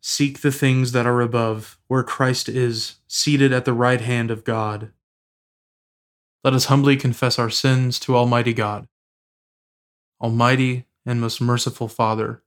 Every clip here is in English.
seek the things that are above, where Christ is, seated at the right hand of God. Let us humbly confess our sins to Almighty God. Almighty and most merciful Father,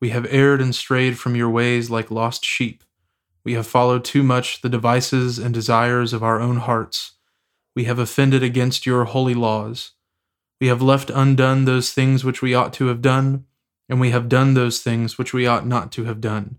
we have erred and strayed from your ways like lost sheep. We have followed too much the devices and desires of our own hearts. We have offended against your holy laws. We have left undone those things which we ought to have done and we have done those things which we ought not to have done.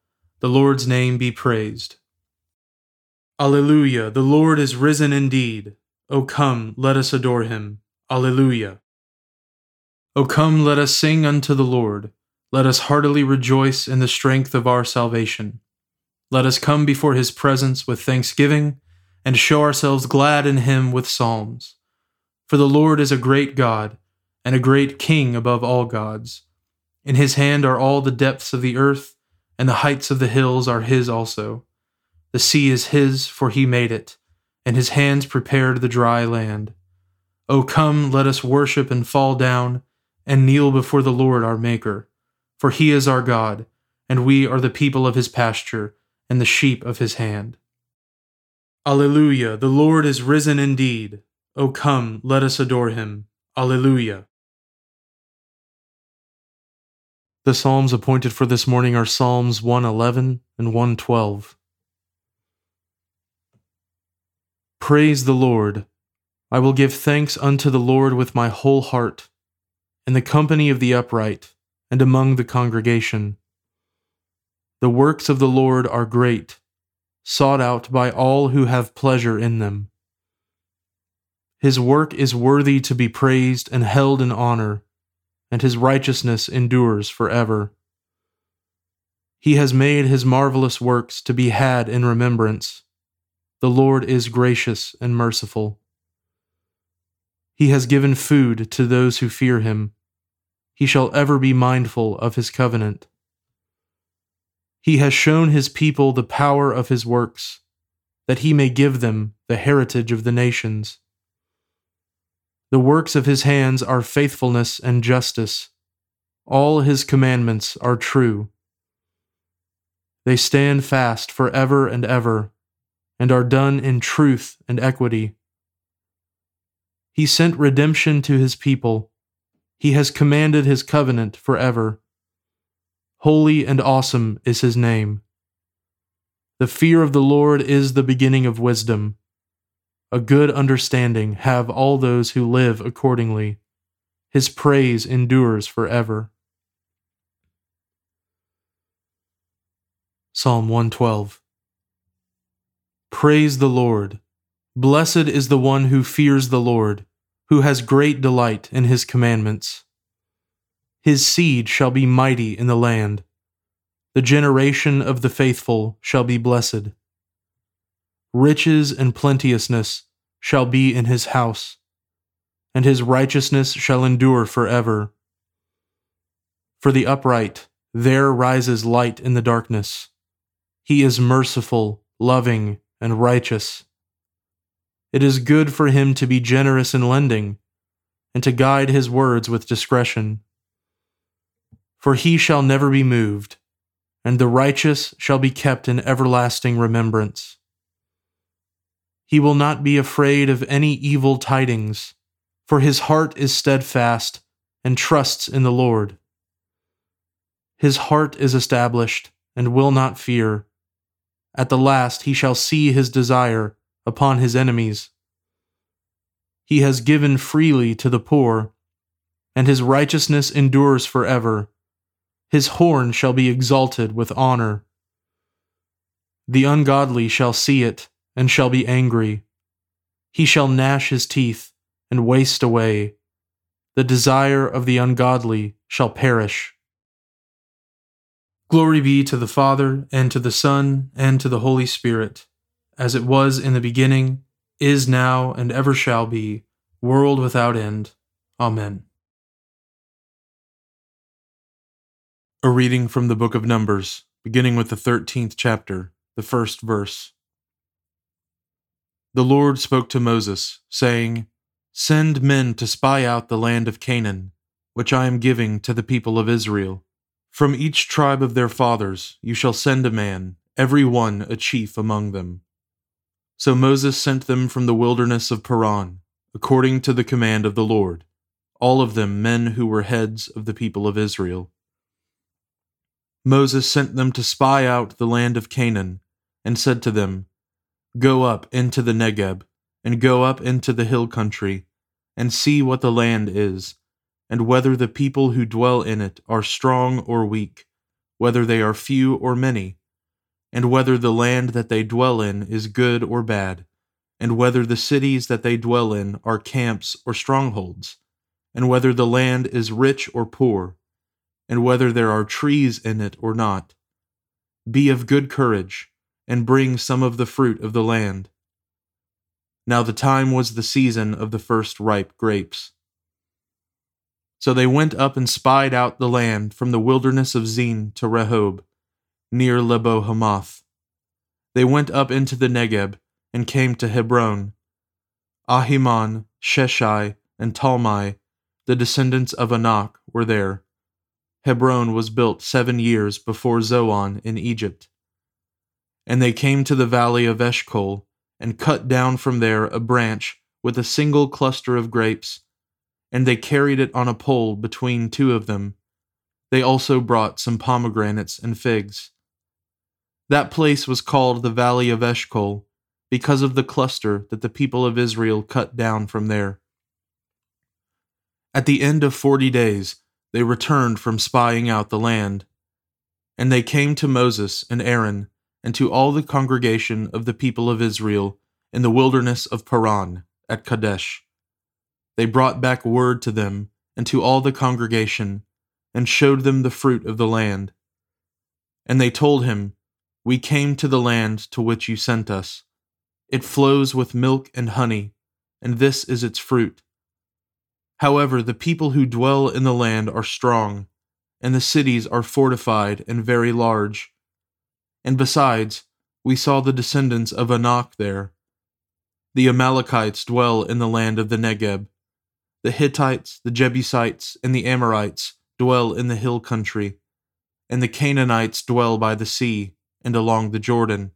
The Lord's name be praised. Alleluia. The Lord is risen indeed. O come, let us adore him. Alleluia. O come, let us sing unto the Lord. Let us heartily rejoice in the strength of our salvation. Let us come before his presence with thanksgiving, and show ourselves glad in him with psalms. For the Lord is a great God and a great king above all gods. In his hand are all the depths of the earth, and the heights of the hills are his also. The sea is his, for he made it, and his hands prepared the dry land. O come, let us worship and fall down, and kneel before the Lord our Maker. For he is our God, and we are the people of his pasture, and the sheep of his hand. Alleluia, the Lord is risen indeed. O come, let us adore him. Alleluia. The Psalms appointed for this morning are Psalms 111 and 112. Praise the Lord. I will give thanks unto the Lord with my whole heart, in the company of the upright, and among the congregation. The works of the Lord are great, sought out by all who have pleasure in them. His work is worthy to be praised and held in honor and his righteousness endures forever. He has made his marvelous works to be had in remembrance. The Lord is gracious and merciful. He has given food to those who fear him. He shall ever be mindful of his covenant. He has shown his people the power of his works, that he may give them the heritage of the nations. The works of his hands are faithfulness and justice. All his commandments are true. They stand fast for ever and ever, and are done in truth and equity. He sent redemption to his people. He has commanded his covenant forever. Holy and awesome is his name. The fear of the Lord is the beginning of wisdom. A good understanding have all those who live accordingly. His praise endures forever. Psalm 112 Praise the Lord. Blessed is the one who fears the Lord, who has great delight in his commandments. His seed shall be mighty in the land. The generation of the faithful shall be blessed riches and plenteousness shall be in his house, and his righteousness shall endure forever. For the upright, there rises light in the darkness, He is merciful, loving, and righteous. It is good for him to be generous in lending, and to guide his words with discretion. For he shall never be moved, and the righteous shall be kept in everlasting remembrance. He will not be afraid of any evil tidings, for his heart is steadfast and trusts in the Lord. His heart is established and will not fear. At the last he shall see his desire upon his enemies. He has given freely to the poor, and his righteousness endures forever. His horn shall be exalted with honor. The ungodly shall see it and shall be angry. He shall gnash his teeth and waste away. The desire of the ungodly shall perish. Glory be to the Father, and to the Son, and to the Holy Spirit, as it was in the beginning, is now, and ever shall be, world without end. Amen. A reading from the book of Numbers, beginning with the 13th chapter, the first verse. The Lord spoke to Moses, saying, Send men to spy out the land of Canaan, which I am giving to the people of Israel. From each tribe of their fathers you shall send a man, every one a chief among them. So Moses sent them from the wilderness of Paran, according to the command of the Lord, all of them men who were heads of the people of Israel. Moses sent them to spy out the land of Canaan, and said to them, Go up into the Negeb, and go up into the hill country, and see what the land is and whether the people who dwell in it are strong or weak, whether they are few or many, and whether the land that they dwell in is good or bad, and whether the cities that they dwell in are camps or strongholds, and whether the land is rich or poor, and whether there are trees in it or not. Be of good courage, and bring some of the fruit of the land. Now the time was the season of the first ripe grapes. So they went up and spied out the land from the wilderness of Zin to Rehob, near Lebo Hamath. They went up into the Negeb and came to Hebron. Ahiman, Sheshai, and Talmai, the descendants of Anak, were there. Hebron was built seven years before Zoan in Egypt. And they came to the valley of Eshcol, and cut down from there a branch with a single cluster of grapes and they carried it on a pole between two of them. They also brought some pomegranates and figs. That place was called the Valley of Eshcol because of the cluster that the people of Israel cut down from there. At the end of forty days, they returned from spying out the land. And they came to Moses and Aaron and to all the congregation of the people of Israel in the wilderness of Paran at Kadesh they brought back word to them and to all the congregation, and showed them the fruit of the land. And they told him, We came to the land to which you sent us. It flows with milk and honey, and this is its fruit. However, the people who dwell in the land are strong, and the cities are fortified and very large. And besides, we saw the descendants of Anak there. The Amalekites dwell in the land of the Negeb the Hittites, the Jebusites, and the Amorites dwell in the hill country, and the Canaanites dwell by the sea and along the Jordan.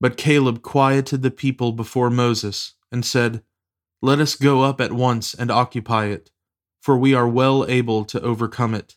But Caleb quieted the people before Moses and said, Let us go up at once and occupy it, for we are well able to overcome it.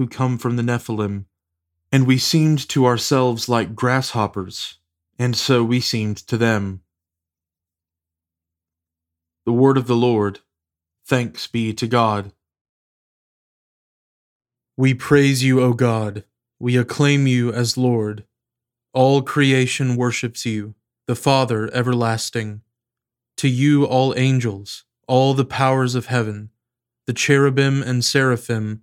who come from the Nephilim, and we seemed to ourselves like grasshoppers, and so we seemed to them. The word of the Lord. Thanks be to God. We praise you, O God. We acclaim you as Lord, All creation worships you, the Father everlasting. To you, all angels, all the powers of heaven, the cherubim and seraphim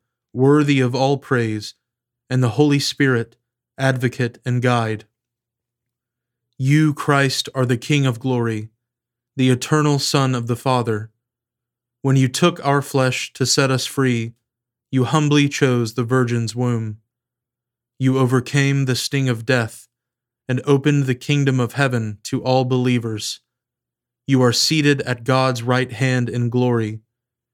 worthy of all praise, and the Holy Spirit, advocate and guide. You, Christ, are the King of glory, the eternal Son of the Father. When you took our flesh to set us free, you humbly chose the Virgin's womb. You overcame the sting of death and opened the kingdom of heaven to all believers. You are seated at God's right hand in glory.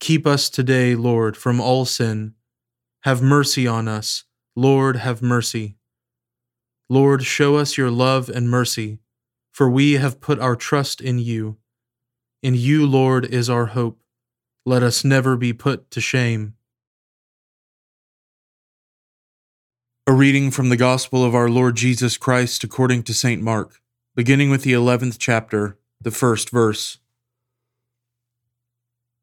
Keep us today, Lord, from all sin. Have mercy on us. Lord, have mercy. Lord, show us your love and mercy, for we have put our trust in you. In you, Lord, is our hope. Let us never be put to shame. A reading from the Gospel of our Lord Jesus Christ according to St. Mark, beginning with the 11th chapter, the first verse.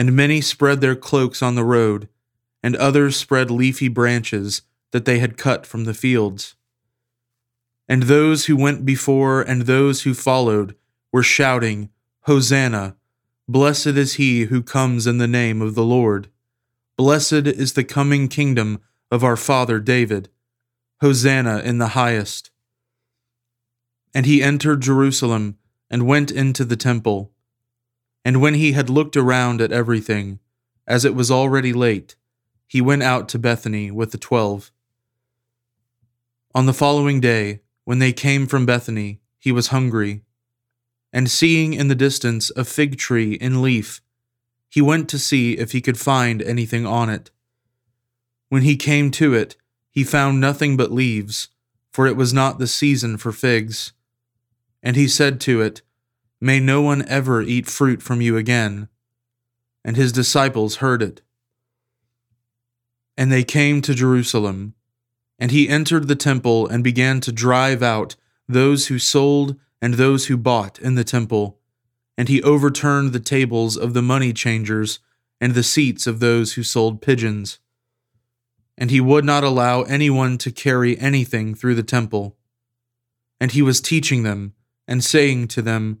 And many spread their cloaks on the road, and others spread leafy branches that they had cut from the fields. And those who went before and those who followed were shouting, Hosanna! Blessed is he who comes in the name of the Lord. Blessed is the coming kingdom of our father David. Hosanna in the highest. And he entered Jerusalem and went into the temple. And when he had looked around at everything, as it was already late, he went out to Bethany with the twelve. On the following day, when they came from Bethany, he was hungry. And seeing in the distance a fig tree in leaf, he went to see if he could find anything on it. When he came to it, he found nothing but leaves, for it was not the season for figs. And he said to it, May no one ever eat fruit from you again. And his disciples heard it. And they came to Jerusalem. And he entered the temple and began to drive out those who sold and those who bought in the temple. And he overturned the tables of the money changers and the seats of those who sold pigeons. And he would not allow anyone to carry anything through the temple. And he was teaching them and saying to them,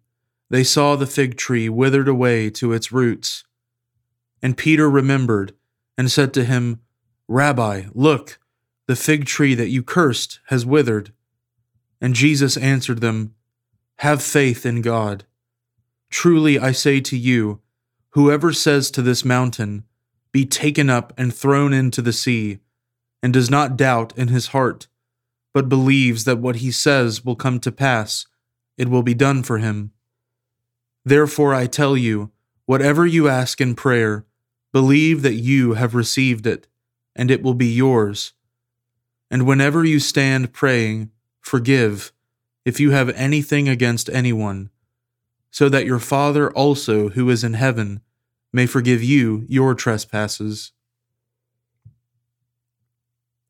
they saw the fig tree withered away to its roots. And Peter remembered and said to him, Rabbi, look, the fig tree that you cursed has withered. And Jesus answered them, Have faith in God. Truly I say to you, whoever says to this mountain, Be taken up and thrown into the sea, and does not doubt in his heart, but believes that what he says will come to pass, it will be done for him. Therefore I tell you, whatever you ask in prayer, believe that you have received it, and it will be yours. And whenever you stand praying, forgive, if you have anything against anyone, so that your Father also, who is in heaven, may forgive you your trespasses.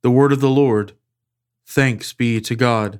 The Word of the Lord. Thanks be to God.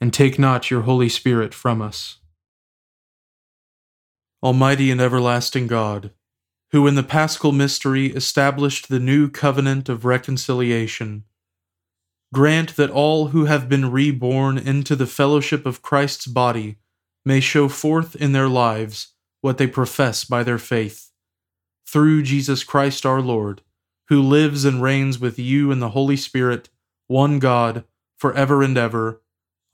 and take not your Holy Spirit from us. Almighty and everlasting God, who in the paschal mystery established the new covenant of reconciliation. Grant that all who have been reborn into the fellowship of Christ's body may show forth in their lives what they profess by their faith. Through Jesus Christ our Lord, who lives and reigns with you in the Holy Spirit, one God, for ever and ever.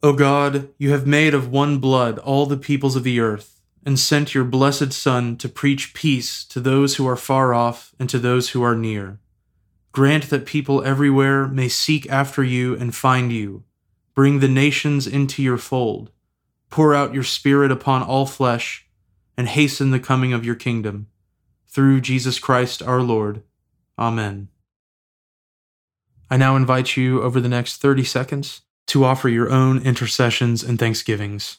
O God, you have made of one blood all the peoples of the earth, and sent your blessed Son to preach peace to those who are far off and to those who are near. Grant that people everywhere may seek after you and find you. Bring the nations into your fold. Pour out your Spirit upon all flesh, and hasten the coming of your kingdom. Through Jesus Christ our Lord. Amen. I now invite you over the next 30 seconds to offer your own intercessions and thanksgivings.